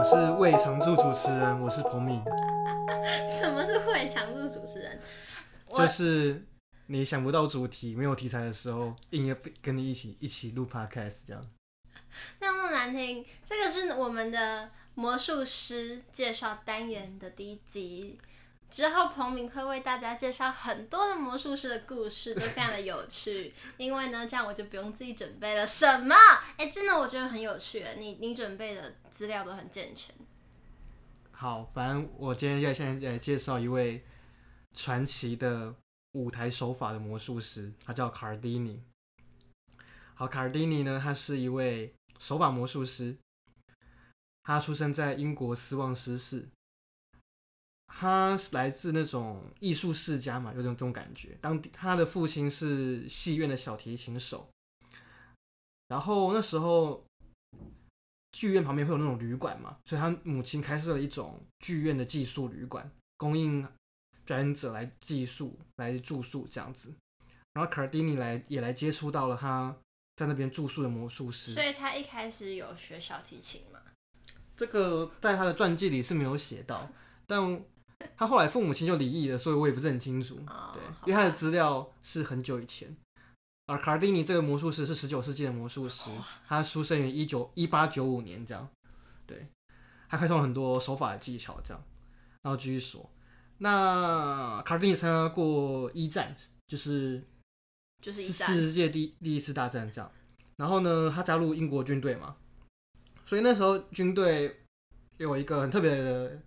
我是未常驻主持人，我是彭敏。什么是胃常驻主持人？就是你想不到主题、没有题材的时候，硬要跟你一起一起录 podcast 这样。那么难听，这个是我们的魔术师介绍单元的第一集。之后，彭明会为大家介绍很多的魔术师的故事，都非常的有趣。因为呢，这样我就不用自己准备了。什么？哎、真的，我觉得很有趣。你你准备的资料都很健全。好，反正我今天要先来介绍一位传奇的舞台手法的魔术师，他叫卡尔迪尼。好，卡尔迪尼呢，他是一位手法魔术师，他出生在英国斯旺斯市。他是来自那种艺术世家嘛，有种这种感觉。当他的父亲是戏院的小提琴手，然后那时候剧院旁边会有那种旅馆嘛，所以他母亲开设了一种剧院的寄宿旅馆，供应表演者来寄宿、来住宿这样子。然后卡尔迪尼来也来接触到了他在那边住宿的魔术师，所以他一开始有学小提琴嘛？这个在他的传记里是没有写到，但。他后来父母亲就离异了，所以我也不是很清楚。哦、对，因为他的资料是很久以前。而卡尔迪尼这个魔术师是十九世纪的魔术师，他出生于一九一八九五年这样。对，他开创了很多手法的技巧这样。然后继续说，那卡尔迪尼参加过一战，就是就是世界第第一次大战这样。然后呢，他加入英国军队嘛，所以那时候军队有一个很特别的。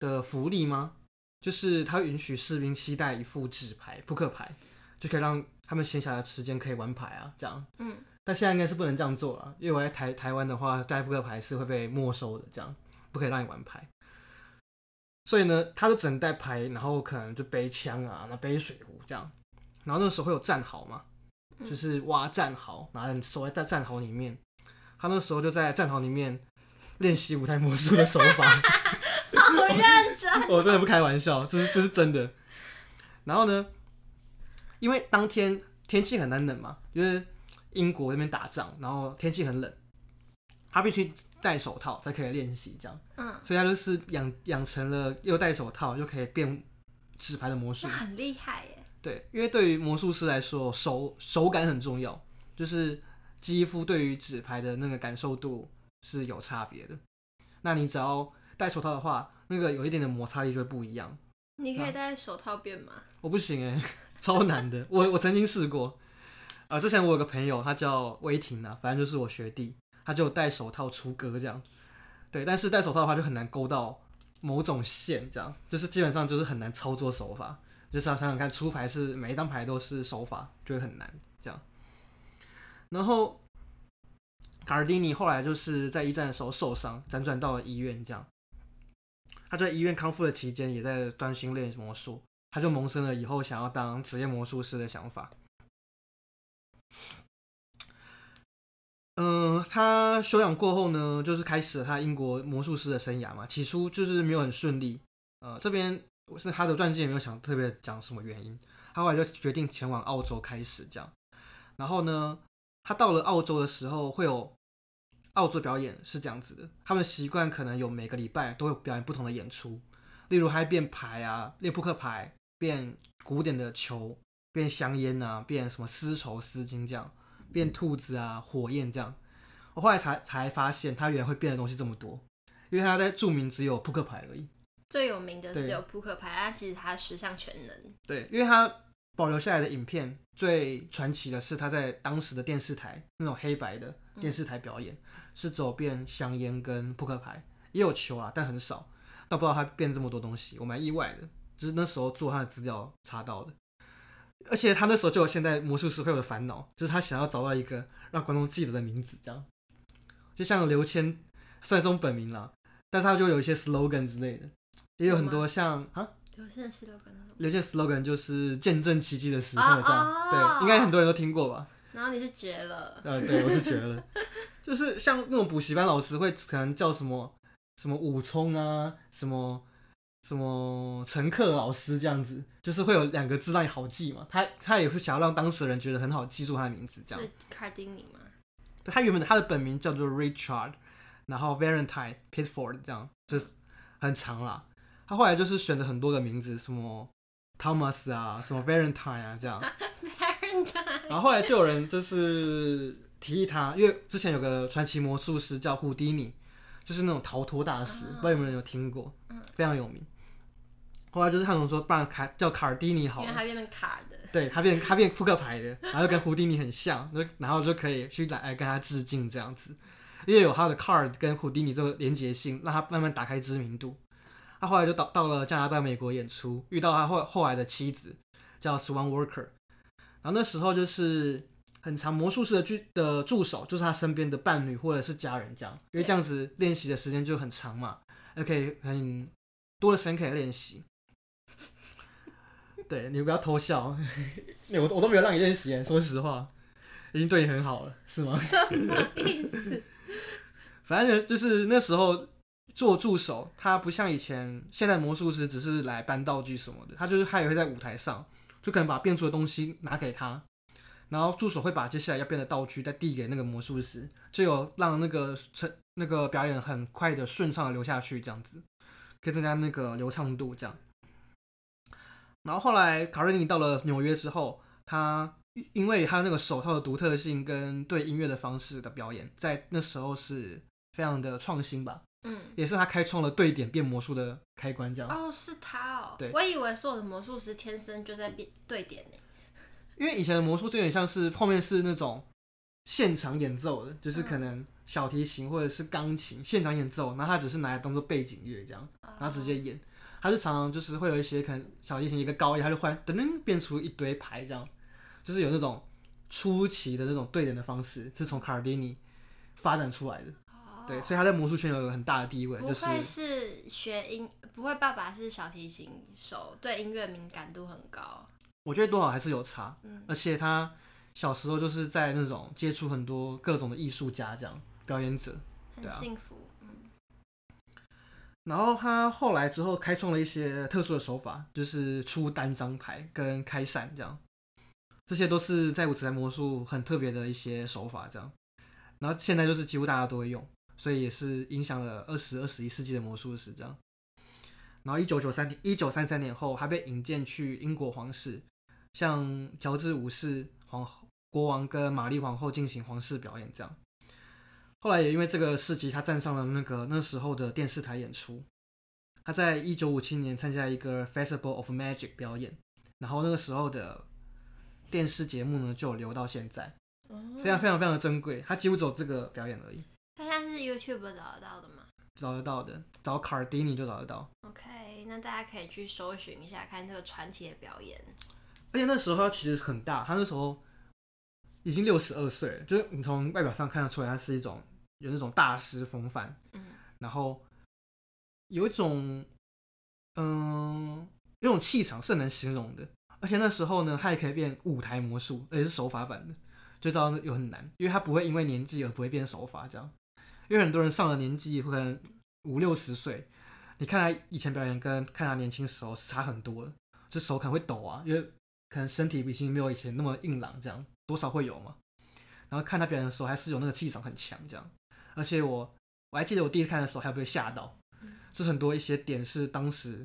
的福利吗？就是他允许士兵携带一副纸牌、扑克牌，就可以让他们闲暇的时间可以玩牌啊，这样。嗯。但现在应该是不能这样做了，因为我在台台湾的话，带扑克牌是会被没收的，这样不可以让你玩牌。所以呢，他就只能带牌，然后可能就背枪啊，那背水壶这样。然后那个时候会有战壕嘛，就是挖战壕，然后守在战壕里面。他那时候就在战壕里面练习舞台魔术的手法。好认真，我真的不开玩笑，这是这是真的。然后呢，因为当天天气很难冷嘛，就是英国那边打仗，然后天气很冷，他必须戴手套才可以练习这样。嗯，所以他就是养养成了又戴手套又可以变纸牌的魔术，很厉害耶。对，因为对于魔术师来说，手手感很重要，就是肌肤对于纸牌的那个感受度是有差别的。那你只要戴手套的话，那个有一点的摩擦力就会不一样。你可以戴手套变吗？我不行哎、欸，超难的。我我曾经试过，啊、呃，之前我有个朋友，他叫威霆啊，反正就是我学弟，他就戴手套出歌这样。对，但是戴手套的话就很难勾到某种线，这样就是基本上就是很难操作手法。就是要想想看，出牌是每一张牌都是手法，就会很难这样。然后卡尔迪尼后来就是在一战的时候受伤，辗转到了医院这样。他在医院康复的期间，也在专心练魔术。他就萌生了以后想要当职业魔术师的想法。嗯、他休养过后呢，就是开始了他英国魔术师的生涯嘛。起初就是没有很顺利。呃，这边是他的传记也没有想特别讲什么原因。他后来就决定前往澳洲开始这样。然后呢，他到了澳洲的时候会有。澳洲表演是这样子的，他们习惯可能有每个礼拜都会表演不同的演出，例如还变牌啊，练扑克牌，变古典的球，变香烟啊，变什么丝绸丝巾这样，变兔子啊，火焰这样。我后来才才发现，他原来会变的东西这么多，因为他在著名只有扑克牌而已。最有名的是只有扑克牌，但其实他十项全能。对，因为他保留下来的影片最传奇的是他在当时的电视台那种黑白的电视台表演。嗯是走遍香烟跟扑克牌，也有球啊，但很少。但不知道他变这么多东西，我蛮意外的。就是那时候做他的资料查到的，而且他那时候就有现在魔术师会有的烦恼，就是他想要找到一个让观众记得的名字，这样。就像刘谦，虽然是用本名啦，但是他就有一些 slogan 之类的，也有很多像啊。刘谦的 slogan 是什么？刘谦 slogan 就是见证奇迹的时刻，这样。Oh, oh. 对，应该很多人都听过吧。然后你是绝了，呃，对，我是绝了，就是像那种补习班老师会可能叫什么什么武聪啊，什么什么乘客老师这样子，就是会有两个字让你好记嘛。他他也会想要让当事人觉得很好记住他的名字，这样。是卡丁尼吗？对，他原本他的本名叫做 Richard，然后 Valentine Pitford 这样就是很长啦。他后来就是选了很多的名字，什么 Thomas 啊，什么 Valentine 啊这样。Valentine。然后后来就有人就是提议他，因为之前有个传奇魔术师叫胡迪尼，就是那种逃脱大师，不知道有没有人有听过，非常有名。后来就是他们说，不然卡叫卡尔迪尼好了，因为他变成卡的，对他变他变扑克牌的，然后跟胡迪尼很像，就然后就可以去来跟他致敬这样子，因为有他的 card 跟胡迪尼这个连结性，让他慢慢打开知名度。他后来就到到了加拿大、美国演出，遇到他后后来的妻子叫 Swan Worker，然后那时候就是很长魔术师的助的助手就是他身边的伴侣或者是家人这样，因为这样子练习的时间就很长嘛，也可以很多的时间可以练习。对，你不要偷笑，我我都没有让你练习，说实话，已经对你很好了，是吗？什么意思？反正就是那时候做助手，他不像以前，现在魔术师只是来搬道具什么的，他就是他也会在舞台上，就可能把变出的东西拿给他，然后助手会把接下来要变的道具再递给那个魔术师，就有让那个成那个表演很快的顺畅的流下去，这样子可以增加那个流畅度，这样。然后后来卡瑞尼到了纽约之后，他因为他那个手套的独特性跟对音乐的方式的表演，在那时候是非常的创新吧。嗯，也是他开创了对点变魔术的开关，这样。哦，是他哦。对，我以为所有的魔术师天生就在变对点呢。因为以前的魔术就有点像是后面是那种现场演奏的，就是可能小提琴或者是钢琴现场演奏，然后他只是拿来当做背景乐这样，然后直接演。他是常常就是会有一些可能小提琴一个高音，他就忽然噔噔变出一堆牌，这样就是有那种出奇的那种对点的方式，是从卡尔迪尼发展出来的。哦、对，所以他在魔术圈有个很大的地位。不会是学音，不会爸爸是小提琴手，对音乐敏感度很高。我觉得多少还是有差，嗯、而且他小时候就是在那种接触很多各种的艺术家，这样表演者，很幸福。然后他后来之后开创了一些特殊的手法，就是出单张牌跟开伞这样，这些都是在五彩魔术很特别的一些手法这样。然后现在就是几乎大家都会用，所以也是影响了二十二十一世纪的魔术师这样。然后一九九三年一九三三年后，还被引荐去英国皇室，向乔治五世皇国王跟玛丽皇后进行皇室表演这样。后来也因为这个事迹，他站上了那个那时候的电视台演出。他在一九五七年参加一个 Festival of Magic 表演，然后那个时候的电视节目呢就留到现在，非常非常非常的珍贵。他几乎走这个表演而已。是 YouTube 找得到的吗？找得到的，找卡尔迪尼就找得到。OK，那大家可以去搜寻一下，看这个传奇的表演。而且那时候他其实很大，他那时候已经六十二岁了，就是你从外表上看得出来，他是一种。有那种大师风范，嗯，然后有一种，嗯，有一种气场是很难形容的。而且那时候呢，他也可以变舞台魔术，而且是手法版的，就知道有很难，因为他不会因为年纪而不会变手法这样。因为很多人上了年纪，可能五六十岁，你看他以前表演跟看他年轻时候是差很多了，这手可能会抖啊，因为可能身体已经没有以前那么硬朗，这样多少会有嘛。然后看他表演的时候，还是有那个气场很强这样。而且我我还记得我第一次看的时候还有被吓到，是很多一些点是当时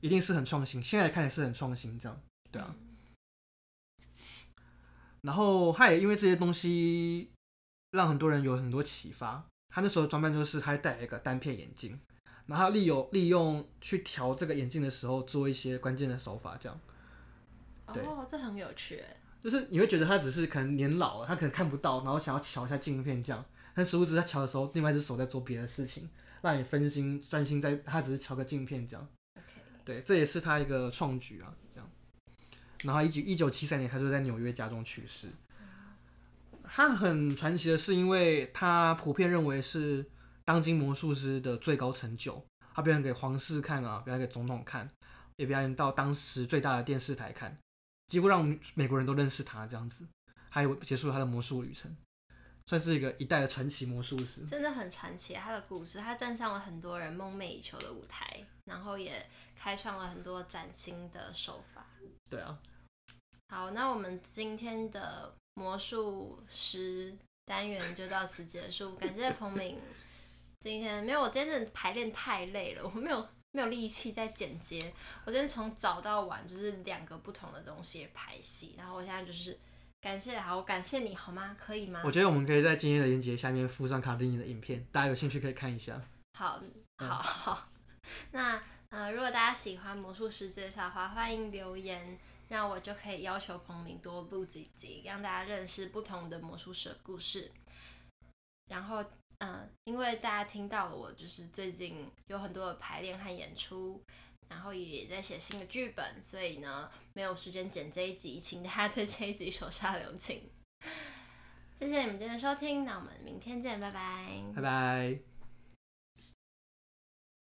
一定是很创新，现在看也是很创新，这样对啊。然后他也因为这些东西让很多人有很多启发。他那时候装扮就是他戴了一个单片眼镜，然后利用利用去调这个眼镜的时候做一些关键的手法，这样。哦，这很有趣。就是你会觉得他只是可能年老了，他可能看不到，然后想要瞧一下镜片这样。但殊不知他瞧的时候，另外一只手在做别的事情，让你分心专心在他只是瞧个镜片这样。对，这也是他一个创举啊，这样。然后一九一九七三年，他就在纽约家中去世。他很传奇的是，因为他普遍认为是当今魔术师的最高成就。他表演给皇室看啊，表演给总统看，也表演到当时最大的电视台看，几乎让美国人都认识他这样子。还有结束了他的魔术旅程。算是一个一代的传奇魔术师，真的很传奇。他的故事，他站上了很多人梦寐以求的舞台，然后也开创了很多崭新的手法。对啊。好，那我们今天的魔术师单元就到此结束。感谢彭敏今天没有，我今天真的排练太累了，我没有没有力气在剪接。我今天从早到晚就是两个不同的东西排戏，然后我现在就是感谢，好，我感谢你好吗？可以吗？我觉得我们可以在今天的链接下面附上卡丁尼的影片，大家有兴趣可以看一下。好，好，好。那呃，如果大家喜欢魔术师介绍的话，欢迎留言。那我就可以要求彭明多录几集，让大家认识不同的魔术师的故事。然后，嗯、因为大家听到了我就是最近有很多的排练和演出，然后也在写新的剧本，所以呢，没有时间剪这一集，请大家对这一集手下留情。谢谢你们今天的收听，那我们明天见，拜拜，拜拜。